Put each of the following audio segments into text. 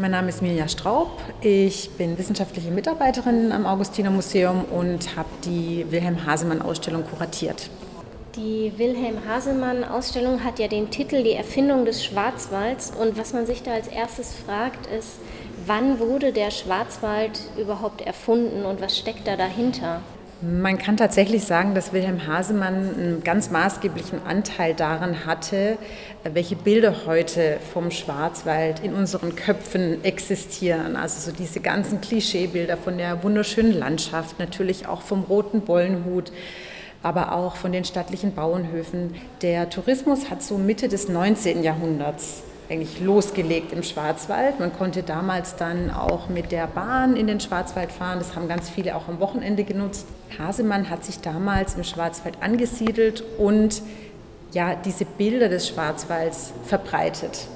Mein Name ist Mirja Straub. Ich bin wissenschaftliche Mitarbeiterin am Augustiner Museum und habe die Wilhelm Hasemann Ausstellung kuratiert. Die Wilhelm Hasemann Ausstellung hat ja den Titel Die Erfindung des Schwarzwalds und was man sich da als erstes fragt ist, wann wurde der Schwarzwald überhaupt erfunden und was steckt da dahinter? Man kann tatsächlich sagen, dass Wilhelm Hasemann einen ganz maßgeblichen Anteil daran hatte, welche Bilder heute vom Schwarzwald in unseren Köpfen existieren. Also so diese ganzen Klischeebilder von der wunderschönen Landschaft, natürlich auch vom roten Bollenhut aber auch von den stattlichen Bauernhöfen. Der Tourismus hat so Mitte des 19. Jahrhunderts eigentlich losgelegt im Schwarzwald. Man konnte damals dann auch mit der Bahn in den Schwarzwald fahren. Das haben ganz viele auch am Wochenende genutzt. Hasemann hat sich damals im Schwarzwald angesiedelt und ja, diese Bilder des Schwarzwalds verbreitet.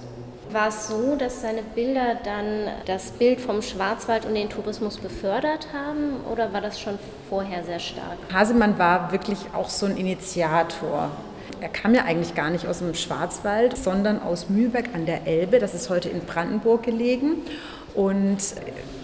War es so, dass seine Bilder dann das Bild vom Schwarzwald und den Tourismus befördert haben oder war das schon vorher sehr stark? Hasemann war wirklich auch so ein Initiator er kam ja eigentlich gar nicht aus dem Schwarzwald, sondern aus Mühlberg an der Elbe. Das ist heute in Brandenburg gelegen und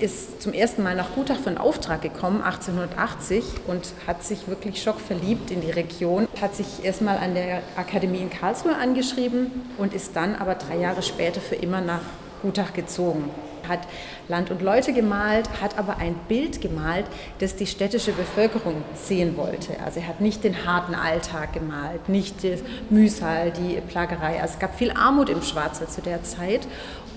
ist zum ersten Mal nach Gutach für einen Auftrag gekommen, 1880, und hat sich wirklich schockverliebt in die Region. Hat sich erstmal an der Akademie in Karlsruhe angeschrieben und ist dann aber drei Jahre später für immer nach Gutach gezogen hat Land und Leute gemalt, hat aber ein Bild gemalt, das die städtische Bevölkerung sehen wollte. Also er hat nicht den harten Alltag gemalt, nicht die Mühsal, die Plagerei. Also es gab viel Armut im Schwarzwald zu der Zeit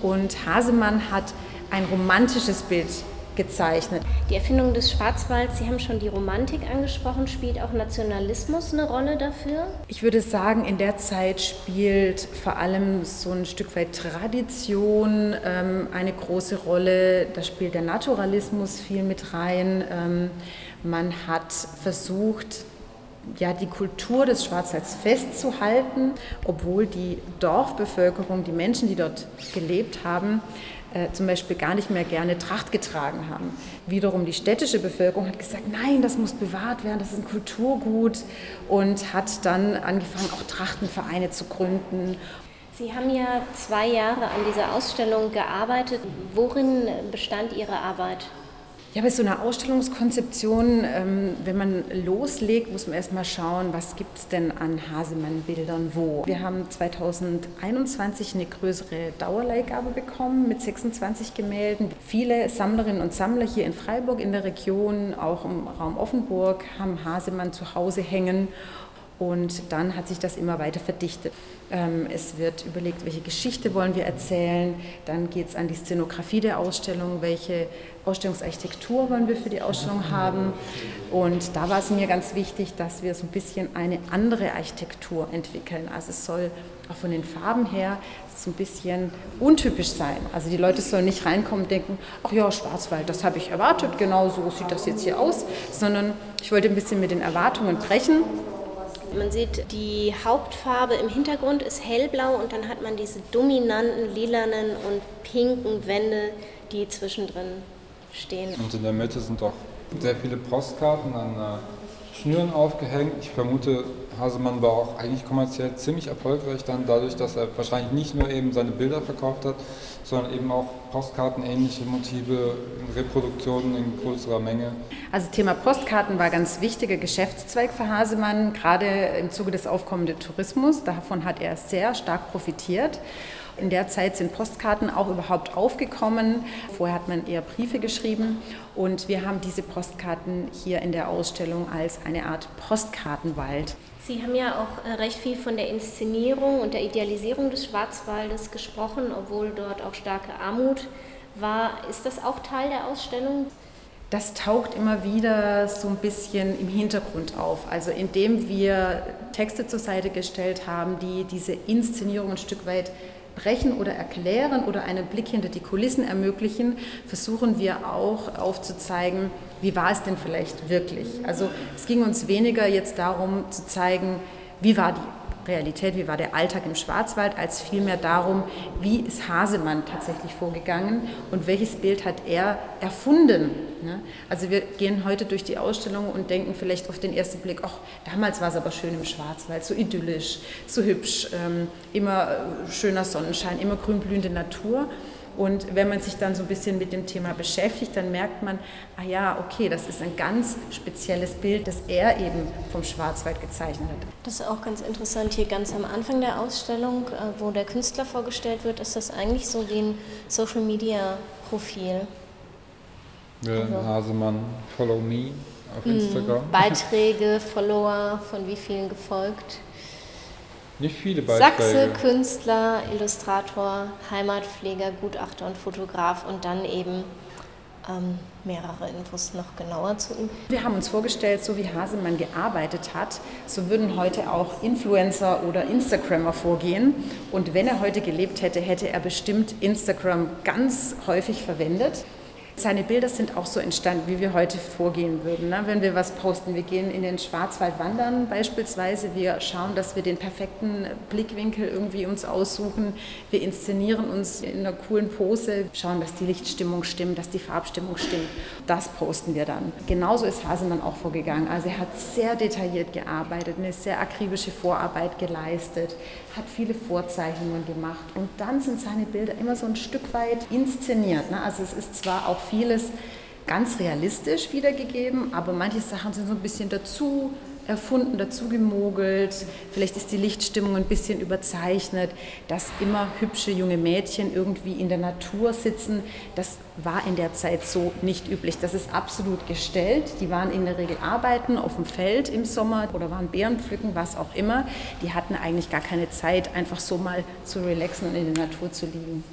und Hasemann hat ein romantisches Bild gezeichnet. Die Erfindung des Schwarzwalds, Sie haben schon die Romantik angesprochen, spielt auch Nationalismus eine Rolle dafür? Ich würde sagen, in der Zeit spielt vor allem so ein Stück weit Tradition ähm, eine große Rolle. Da spielt der Naturalismus viel mit rein. Ähm, man hat versucht, ja, die Kultur des Schwarzwalds festzuhalten, obwohl die Dorfbevölkerung, die Menschen, die dort gelebt haben, äh, zum Beispiel gar nicht mehr gerne Tracht getragen haben. Wiederum die städtische Bevölkerung hat gesagt, nein, das muss bewahrt werden, das ist ein Kulturgut und hat dann angefangen, auch Trachtenvereine zu gründen. Sie haben ja zwei Jahre an dieser Ausstellung gearbeitet. Worin bestand Ihre Arbeit? Ja, bei so einer Ausstellungskonzeption, ähm, wenn man loslegt, muss man erstmal schauen, was gibt es denn an Hasemann-Bildern wo. Wir haben 2021 eine größere Dauerleihgabe bekommen mit 26 Gemälden. Viele Sammlerinnen und Sammler hier in Freiburg in der Region, auch im Raum Offenburg, haben Hasemann zu Hause hängen und dann hat sich das immer weiter verdichtet. Ähm, es wird überlegt, welche Geschichte wollen wir erzählen. Dann geht es an die Szenografie der Ausstellung, welche Ausstellungsarchitektur wollen wir für die Ausstellung haben. Und da war es mir ganz wichtig, dass wir so ein bisschen eine andere Architektur entwickeln. Also es soll auch von den Farben her so ein bisschen untypisch sein. Also die Leute sollen nicht reinkommen und denken, ach ja, Schwarzwald, das habe ich erwartet, genau so sieht das jetzt hier aus, sondern ich wollte ein bisschen mit den Erwartungen brechen man sieht, die Hauptfarbe im Hintergrund ist hellblau und dann hat man diese dominanten lilanen und pinken Wände, die zwischendrin stehen. Und in der Mitte sind auch sehr viele Postkarten an äh, Schnüren aufgehängt. Ich vermute, Hasemann war auch eigentlich kommerziell ziemlich erfolgreich dann, dadurch, dass er wahrscheinlich nicht nur eben seine Bilder verkauft hat, sondern eben auch Postkarten, ähnliche Motive, Reproduktionen in größerer Menge. Also Thema Postkarten war ganz wichtiger Geschäftszweig für Hasemann, gerade im Zuge des aufkommenden Tourismus. Davon hat er sehr stark profitiert. In der Zeit sind Postkarten auch überhaupt aufgekommen. Vorher hat man eher Briefe geschrieben und wir haben diese Postkarten hier in der Ausstellung als eine Art Postkartenwald. Sie haben ja auch äh, recht viel von der Inszenierung und der Idealisierung des Schwarzwaldes gesprochen, obwohl dort auch starke Armut war. Ist das auch Teil der Ausstellung? Das taucht immer wieder so ein bisschen im Hintergrund auf. Also indem wir Texte zur Seite gestellt haben, die diese Inszenierung ein Stück weit brechen oder erklären oder einen Blick hinter die Kulissen ermöglichen, versuchen wir auch aufzuzeigen, wie war es denn vielleicht wirklich. Also es ging uns weniger jetzt darum zu zeigen, wie war die Realität, wie war der Alltag im Schwarzwald, als vielmehr darum, wie ist Hasemann tatsächlich vorgegangen und welches Bild hat er erfunden. Ne? Also wir gehen heute durch die Ausstellung und denken vielleicht auf den ersten Blick, ach, damals war es aber schön im Schwarzwald, so idyllisch, so hübsch, ähm, immer äh, schöner Sonnenschein, immer grünblühende Natur. Und wenn man sich dann so ein bisschen mit dem Thema beschäftigt, dann merkt man, ah ja, okay, das ist ein ganz spezielles Bild, das er eben vom Schwarzwald gezeichnet hat. Das ist auch ganz interessant. Hier ganz am Anfang der Ausstellung, äh, wo der Künstler vorgestellt wird, ist das eigentlich so wie ein Social-Media-Profil. Also, Hasemann, Follow Me auf hm, Instagram. Beiträge, Follower, von wie vielen gefolgt? Nicht viele Beiträge. Sachse, Künstler, Illustrator, Heimatpfleger, Gutachter und Fotograf und dann eben ähm, mehrere Infos noch genauer zu ihm. Wir haben uns vorgestellt, so wie Hasemann gearbeitet hat, so würden heute auch Influencer oder Instagrammer vorgehen. Und wenn er heute gelebt hätte, hätte er bestimmt Instagram ganz häufig verwendet. Seine Bilder sind auch so entstanden, wie wir heute vorgehen würden. Ne? Wenn wir was posten, wir gehen in den Schwarzwald wandern beispielsweise, wir schauen, dass wir den perfekten Blickwinkel irgendwie uns aussuchen, wir inszenieren uns in einer coolen Pose, schauen, dass die Lichtstimmung stimmt, dass die Farbstimmung stimmt. Das posten wir dann. Genauso ist Hasemann auch vorgegangen. Also er hat sehr detailliert gearbeitet, eine sehr akribische Vorarbeit geleistet, hat viele Vorzeichnungen gemacht und dann sind seine Bilder immer so ein Stück weit inszeniert. Ne? Also es ist zwar auch vieles ganz realistisch wiedergegeben, aber manche Sachen sind so ein bisschen dazu erfunden, dazu gemogelt. Vielleicht ist die Lichtstimmung ein bisschen überzeichnet, dass immer hübsche junge Mädchen irgendwie in der Natur sitzen. Das war in der Zeit so nicht üblich. Das ist absolut gestellt. Die waren in der Regel arbeiten auf dem Feld im Sommer oder waren Beeren pflücken, was auch immer. Die hatten eigentlich gar keine Zeit, einfach so mal zu relaxen und in der Natur zu liegen.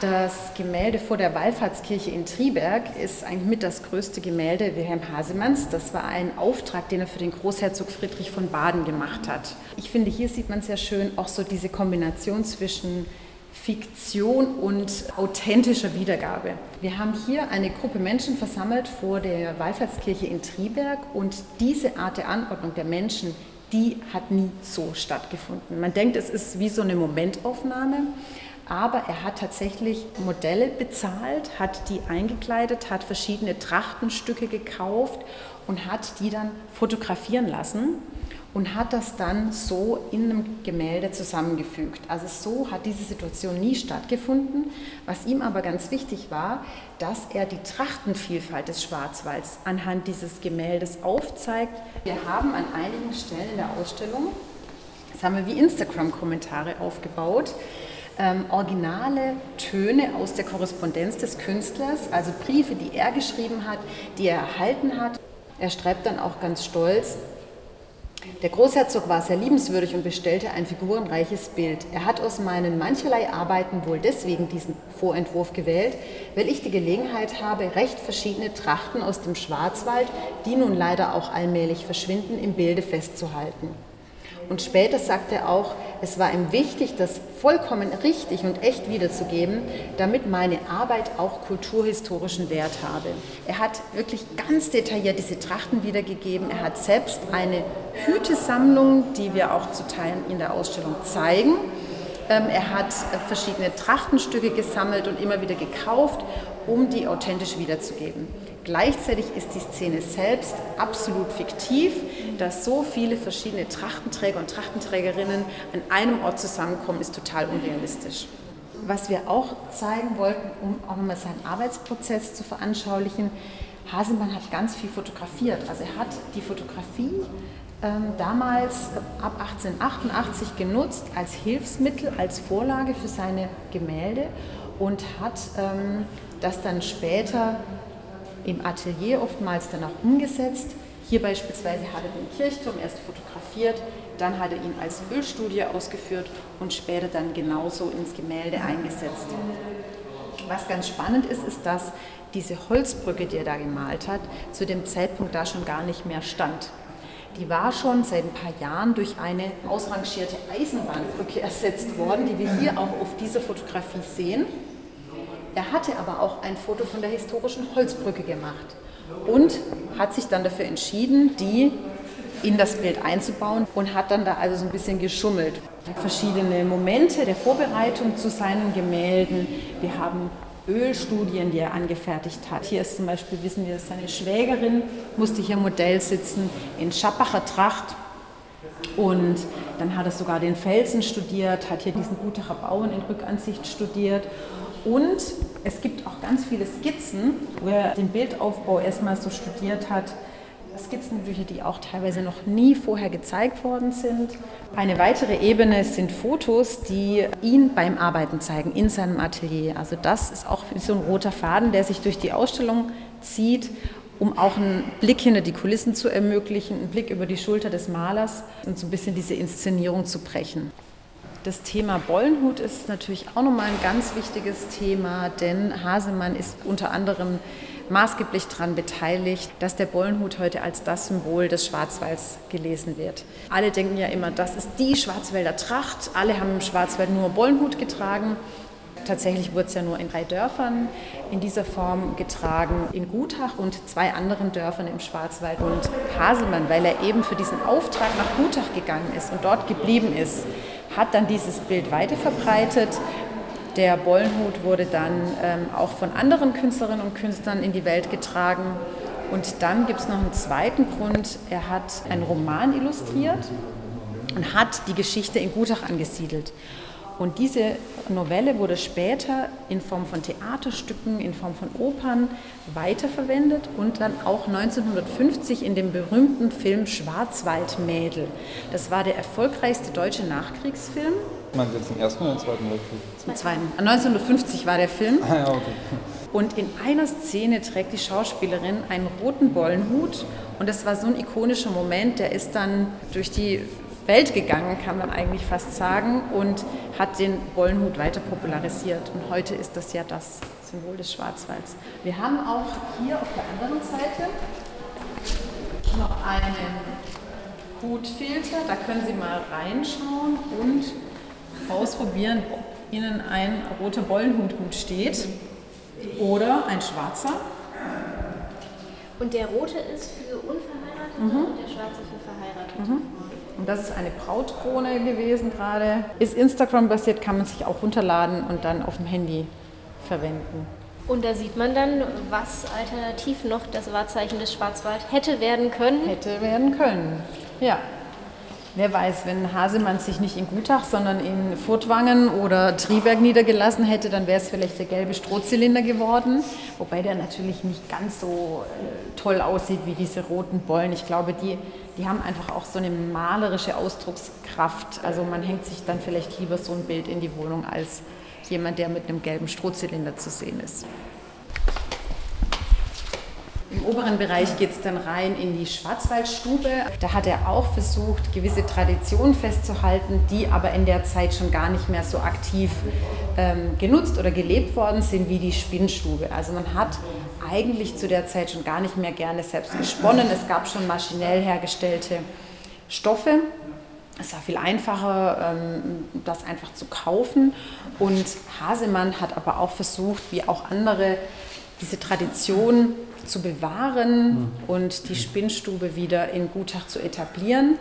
Das Gemälde vor der Wallfahrtskirche in Triberg ist eigentlich mit das größte Gemälde Wilhelm Hasemanns. Das war ein Auftrag, den er für den Großherzog Friedrich von Baden gemacht hat. Ich finde, hier sieht man sehr schön auch so diese Kombination zwischen Fiktion und authentischer Wiedergabe. Wir haben hier eine Gruppe Menschen versammelt vor der Wallfahrtskirche in Triberg und diese Art der Anordnung der Menschen, die hat nie so stattgefunden. Man denkt, es ist wie so eine Momentaufnahme, aber er hat tatsächlich Modelle bezahlt, hat die eingekleidet, hat verschiedene Trachtenstücke gekauft und hat die dann fotografieren lassen und hat das dann so in einem Gemälde zusammengefügt. Also so hat diese Situation nie stattgefunden. Was ihm aber ganz wichtig war, dass er die Trachtenvielfalt des Schwarzwalds anhand dieses Gemäldes aufzeigt. Wir haben an einigen Stellen in der Ausstellung, das haben wir wie Instagram-Kommentare aufgebaut, ähm, originale Töne aus der Korrespondenz des Künstlers, also Briefe, die er geschrieben hat, die er erhalten hat. Er schreibt dann auch ganz stolz, der Großherzog war sehr liebenswürdig und bestellte ein figurenreiches Bild. Er hat aus meinen mancherlei Arbeiten wohl deswegen diesen Vorentwurf gewählt, weil ich die Gelegenheit habe, recht verschiedene Trachten aus dem Schwarzwald, die nun leider auch allmählich verschwinden, im Bilde festzuhalten. Und später sagt er auch, es war ihm wichtig, das vollkommen richtig und echt wiederzugeben, damit meine Arbeit auch kulturhistorischen Wert habe. Er hat wirklich ganz detailliert diese Trachten wiedergegeben. Er hat selbst eine Hütesammlung, die wir auch zu Teilen in der Ausstellung zeigen. Ähm, er hat äh, verschiedene Trachtenstücke gesammelt und immer wieder gekauft, um die authentisch wiederzugeben. Gleichzeitig ist die Szene selbst absolut fiktiv, dass so viele verschiedene Trachtenträger und Trachtenträgerinnen an einem Ort zusammenkommen, ist total unrealistisch. Was wir auch zeigen wollten, um auch nochmal seinen Arbeitsprozess zu veranschaulichen, Haselmann hat ganz viel fotografiert. Also er hat die Fotografie ähm, damals ab 1888 genutzt als Hilfsmittel, als Vorlage für seine Gemälde und hat ähm, das dann später im Atelier oftmals dann auch umgesetzt. Hier beispielsweise hat er den Kirchturm erst fotografiert, dann hat er ihn als Ölstudie ausgeführt und später dann genauso ins Gemälde eingesetzt. Was ganz spannend ist, ist, dass diese Holzbrücke, die er da gemalt hat, zu dem Zeitpunkt da schon gar nicht mehr stand. Die war schon seit ein paar Jahren durch eine ausrangierte Eisenbahnbrücke ersetzt worden, die wir hier auch auf dieser Fotografie sehen. Er hatte aber auch ein Foto von der historischen Holzbrücke gemacht und hat sich dann dafür entschieden, die in das Bild einzubauen und hat dann da also so ein bisschen geschummelt. Verschiedene Momente der Vorbereitung zu seinen Gemälden. Wir haben Ölstudien, die er angefertigt hat. Hier ist zum Beispiel, wissen wir, seine Schwägerin musste hier Modell sitzen in Schappacher Tracht. Und dann hat er sogar den Felsen studiert, hat hier diesen Gutacher Bauen in Rückansicht studiert Und es gibt auch ganz viele Skizzen, wo er den Bildaufbau erstmal so studiert hat. Skizzenbücher, die auch teilweise noch nie vorher gezeigt worden sind. Eine weitere Ebene sind Fotos, die ihn beim Arbeiten zeigen, in seinem Atelier. Also das ist auch so ein roter Faden, der sich durch die Ausstellung zieht, um auch einen Blick hinter die Kulissen zu ermöglichen, einen Blick über die Schulter des Malers und so ein bisschen diese Inszenierung zu brechen. Das Thema Bollenhut ist natürlich auch nochmal ein ganz wichtiges Thema, denn Hasemann ist unter anderem maßgeblich daran beteiligt, dass der Bollenhut heute als das Symbol des Schwarzwalds gelesen wird. Alle denken ja immer, das ist die Schwarzwälder Tracht. Alle haben im Schwarzwald nur Bollenhut getragen. Tatsächlich wurde es ja nur in drei Dörfern in dieser Form getragen, in Gutach und zwei anderen Dörfern im Schwarzwald. Und Haselmann, weil er eben für diesen Auftrag nach Gutach gegangen ist und dort geblieben ist, hat dann dieses Bild weiterverbreitet. Der Bollenhut wurde dann ähm, auch von anderen Künstlerinnen und Künstlern in die Welt getragen. Und dann gibt es noch einen zweiten Grund. Er hat einen Roman illustriert und hat die Geschichte in Gutach angesiedelt. Und diese Novelle wurde später in Form von Theaterstücken, in Form von Opern weiterverwendet und dann auch 1950 in dem berühmten Film Schwarzwaldmädel. Das war der erfolgreichste deutsche Nachkriegsfilm. Meinst du jetzt den ersten oder den zweiten Weltkrieg? Zum zweiten. 1950 war der Film. Ah, ja, okay. Und in einer Szene trägt die Schauspielerin einen roten Bollenhut. Und das war so ein ikonischer Moment, der ist dann durch die Welt gegangen, kann man eigentlich fast sagen, und hat den Bollenhut weiter popularisiert. Und heute ist das ja das Symbol des Schwarzwalds. Wir haben auch hier auf der anderen Seite noch einen Hutfilter. Da können Sie mal reinschauen und ausprobieren, ob Ihnen ein roter Bollenhut gut steht oder ein schwarzer. Und der rote ist für Unverheiratete mhm. und der schwarze für Verheiratete. Mhm. Und das ist eine Brautkrone gewesen gerade. Ist Instagram-basiert, kann man sich auch runterladen und dann auf dem Handy verwenden. Und da sieht man dann, was alternativ noch das Wahrzeichen des Schwarzwald hätte werden können. Hätte werden können, ja. Wer weiß, wenn Hasemann sich nicht in Gutach, sondern in Furtwangen oder Triberg niedergelassen hätte, dann wäre es vielleicht der gelbe Strohzylinder geworden. Wobei der natürlich nicht ganz so äh, toll aussieht wie diese roten Bollen. Ich glaube, die, die haben einfach auch so eine malerische Ausdruckskraft. Also man hängt sich dann vielleicht lieber so ein Bild in die Wohnung als jemand, der mit einem gelben Strohzylinder zu sehen ist. Im oberen Bereich geht es dann rein in die Schwarzwaldstube. Da hat er auch versucht, gewisse Traditionen festzuhalten, die aber in der Zeit schon gar nicht mehr so aktiv ähm, genutzt oder gelebt worden sind wie die Spinnstube. Also man hat eigentlich zu der Zeit schon gar nicht mehr gerne selbst gesponnen. Es gab schon maschinell hergestellte Stoffe. Es war viel einfacher, ähm, das einfach zu kaufen. Und Hasemann hat aber auch versucht, wie auch andere, diese Tradition zu bewahren und die Spinnstube wieder in Gutach zu etablieren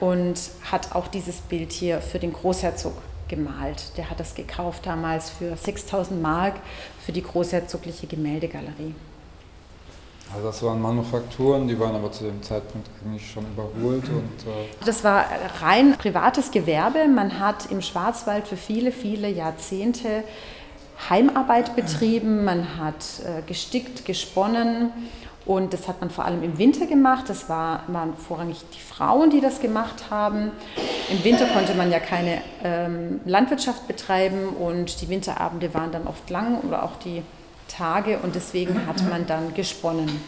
und hat auch dieses Bild hier für den Großherzog gemalt. Der hat das gekauft damals für 6000 Mark für die Großherzogliche Gemäldegalerie. Also das waren Manufakturen, die waren aber zu dem Zeitpunkt eigentlich schon überholt. Und, äh das war rein privates Gewerbe. Man hat im Schwarzwald für viele, viele Jahrzehnte Heimarbeit betrieben, man hat äh, gestickt, gesponnen und das hat man vor allem im Winter gemacht. Das war, waren vorrangig die Frauen, die das gemacht haben. Im Winter konnte man ja keine ähm, Landwirtschaft betreiben und die Winterabende waren dann oft lang oder auch die Tage und deswegen hat man dann gesponnen.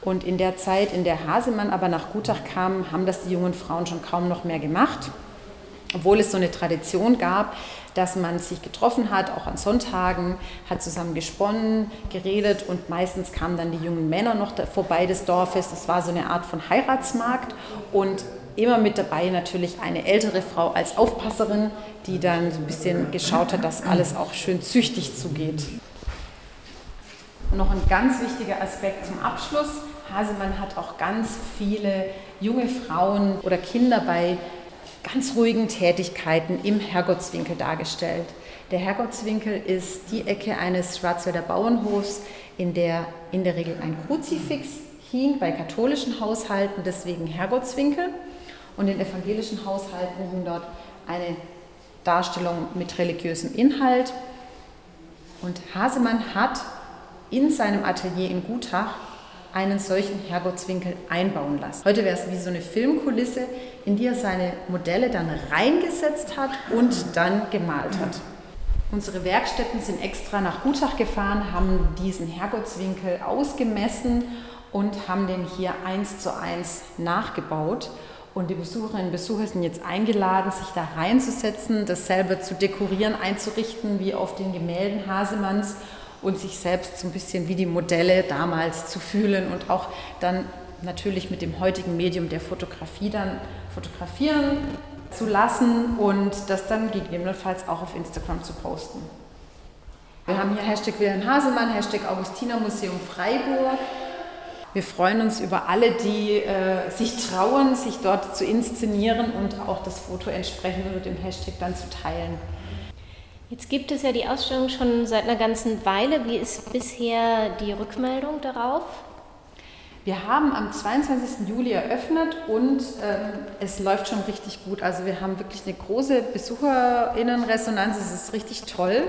Und in der Zeit, in der Hasemann aber nach Gutach kam, haben das die jungen Frauen schon kaum noch mehr gemacht obwohl es so eine Tradition gab, dass man sich getroffen hat, auch an Sonntagen, hat zusammen gesponnen, geredet und meistens kamen dann die jungen Männer noch vorbei des Dorfes. Das war so eine Art von Heiratsmarkt und immer mit dabei natürlich eine ältere Frau als Aufpasserin, die dann so ein bisschen geschaut hat, dass alles auch schön züchtig zugeht. noch ein ganz wichtiger Aspekt zum Abschluss. Hasemann hat auch ganz viele junge Frauen oder Kinder bei ganz ruhigen Tätigkeiten im Herrgottswinkel dargestellt. Der Herrgottswinkel ist die Ecke eines Schwarzwälder Bauernhofs, in der in der Regel ein Kruzifix hing, bei katholischen Haushalten deswegen Herrgottswinkel und in evangelischen Haushalten hing dort eine Darstellung mit religiösem Inhalt. Und Hasemann hat in seinem Atelier in Gutach einen solchen Herrgottswinkel einbauen lassen. Heute wäre es wie so eine Filmkulisse, in die er seine Modelle dann reingesetzt hat und dann gemalt hat. Unsere Werkstätten sind extra nach Gutach gefahren, haben diesen Herrgottswinkel ausgemessen und haben den hier eins zu eins nachgebaut. Und die Besucherinnen und Besucher sind jetzt eingeladen, sich da reinzusetzen, das selber zu dekorieren, einzurichten, wie auf den Gemälden Hasemanns und sich selbst so ein bisschen wie die Modelle damals zu fühlen und auch dann natürlich mit dem heutigen Medium der Fotografie dann fotografieren zu lassen und das dann gegebenenfalls auch auf Instagram zu posten. Wir haben hier Hashtag Wilhelm Hasemann, Hashtag Augustiner Museum Freiburg. Wir freuen uns über alle, die äh, sich trauen, sich dort zu inszenieren und auch das Foto entsprechend unter dem Hashtag dann zu teilen. Jetzt gibt es ja die Ausstellung schon seit einer ganzen Weile. Wie ist bisher die Rückmeldung darauf? Wir haben am 22. Juli eröffnet und ähm, es läuft schon richtig gut. Also wir haben wirklich eine große Besucherinnenresonanz. Es ist richtig toll.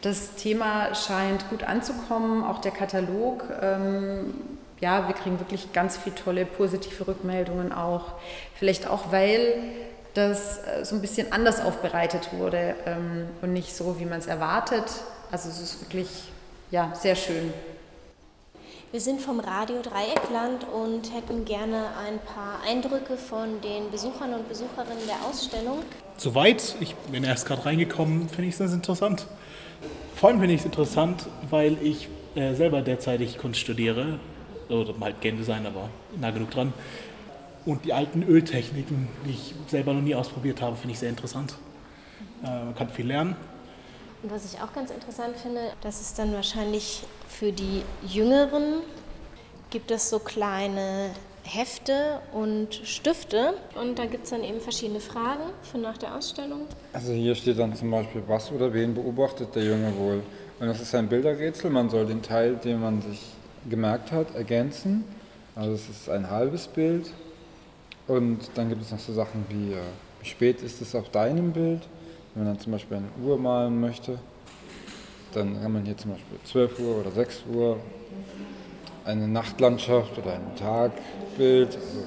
Das Thema scheint gut anzukommen, auch der Katalog. Ähm, ja, wir kriegen wirklich ganz viele tolle positive Rückmeldungen auch. Vielleicht auch, weil das äh, so ein bisschen anders aufbereitet wurde ähm, und nicht so, wie man es erwartet. Also es ist wirklich ja, sehr schön. Wir sind vom Radio Dreieckland und hätten gerne ein paar Eindrücke von den Besuchern und Besucherinnen der Ausstellung. Soweit, ich bin erst gerade reingekommen, finde ich es interessant. Vor allem finde ich es interessant, weil ich äh, selber derzeitig Kunst studiere, oder halt Game Design, aber nah genug dran. Und die alten Öltechniken, die ich selber noch nie ausprobiert habe, finde ich sehr interessant. Äh, man kann viel lernen. Und was ich auch ganz interessant finde, das ist dann wahrscheinlich für die Jüngeren, gibt es so kleine Hefte und Stifte und da gibt es dann eben verschiedene Fragen für nach der Ausstellung. Also hier steht dann zum Beispiel, was oder wen beobachtet der Junge wohl? Und das ist ein Bilderrätsel, man soll den Teil, den man sich gemerkt hat, ergänzen. Also es ist ein halbes Bild und dann gibt es noch so Sachen wie, äh, wie spät ist es auf deinem Bild? Wenn man dann zum Beispiel eine Uhr malen möchte, dann kann man hier zum Beispiel 12 Uhr oder 6 Uhr eine Nachtlandschaft oder ein Tagbild, also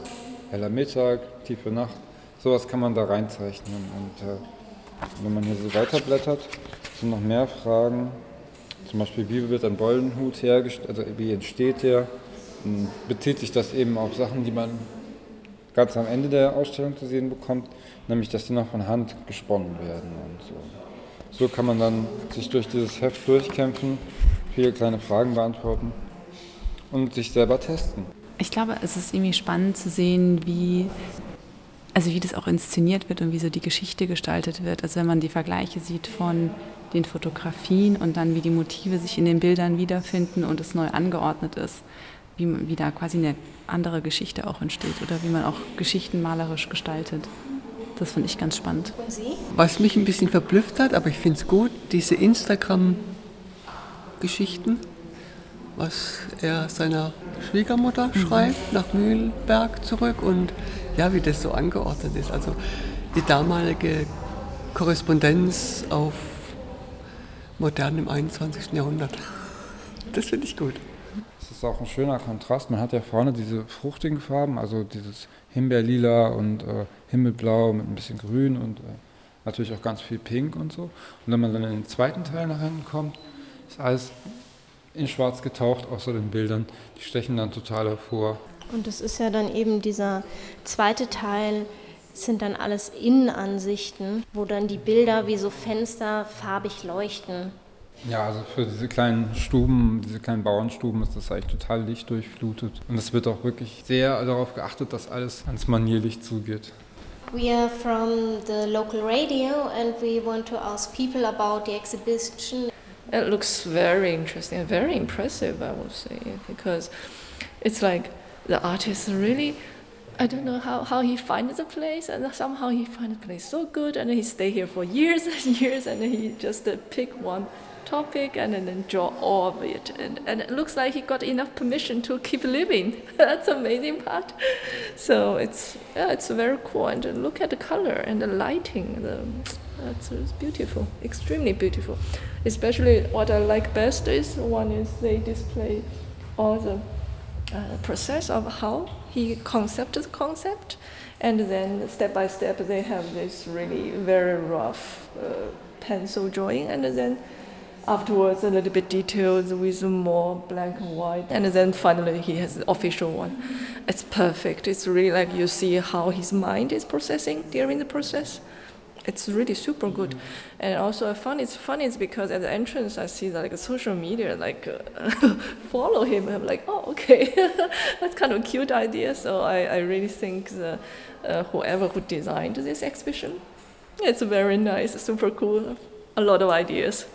heller Mittag, tiefe Nacht, sowas kann man da reinzeichnen. Und äh, wenn man hier so weiterblättert, sind noch mehr Fragen, zum Beispiel wie wird ein Bollenhut hergestellt, also wie entsteht der, dann bezieht sich das eben auf Sachen, die man ganz am Ende der Ausstellung zu sehen bekommt, nämlich dass die noch von Hand gesponnen werden. Und so. so kann man dann sich durch dieses Heft durchkämpfen, viele kleine Fragen beantworten und sich selber testen. Ich glaube, es ist irgendwie spannend zu sehen, wie, also wie das auch inszeniert wird und wie so die Geschichte gestaltet wird. Also wenn man die Vergleiche sieht von den Fotografien und dann wie die Motive sich in den Bildern wiederfinden und es neu angeordnet ist wie, wie da quasi eine andere Geschichte auch entsteht oder wie man auch Geschichten malerisch gestaltet. Das finde ich ganz spannend. Und Sie? Was mich ein bisschen verblüfft hat, aber ich finde es gut, diese Instagram-Geschichten, was er seiner Schwiegermutter mhm. schreibt, nach Mühlberg zurück und ja, wie das so angeordnet ist. Also die damalige Korrespondenz auf modern im 21. Jahrhundert. Das finde ich gut ist auch ein schöner Kontrast. Man hat ja vorne diese fruchtigen Farben, also dieses Himbeerlila und äh, Himmelblau mit ein bisschen Grün und äh, natürlich auch ganz viel Pink und so. Und wenn man dann in den zweiten Teil nach hinten kommt, ist alles in schwarz getaucht, außer den Bildern. Die stechen dann total hervor. Und es ist ja dann eben dieser zweite Teil, sind dann alles Innenansichten, wo dann die Bilder wie so Fenster farbig leuchten. Ja, also für diese kleinen Stuben, diese kleinen Bauernstuben ist das eigentlich total lichtdurchflutet. Und es wird auch wirklich sehr darauf geachtet, dass alles ans Manierlicht zugeht. We are from the local radio and we want to ask people about the exhibition. It looks very interesting and very impressive, I would say, because it's like the artist really I don't know how, how he finds the place, and somehow he finds the place so good, and he stay here for years and years, and he just uh, pick one topic and then draw all of it. And, and it looks like he got enough permission to keep living. That's amazing part. So it's yeah, it's very cool. And look at the color and the lighting. The That's beautiful, extremely beautiful. Especially what I like best is one is they display all the uh, process of how he concepted the concept, and then step by step they have this really very rough uh, pencil drawing, and then afterwards a little bit detailed with more black and white, and then finally he has the official one. It's perfect. It's really like you see how his mind is processing during the process it's really super good. And also I fun. It's funny is because at the entrance I see that like social media like uh, follow him. I'm like, oh okay, that's kind of a cute idea. So I, I really think the, uh, whoever who designed this exhibition, it's very nice, super cool, a lot of ideas.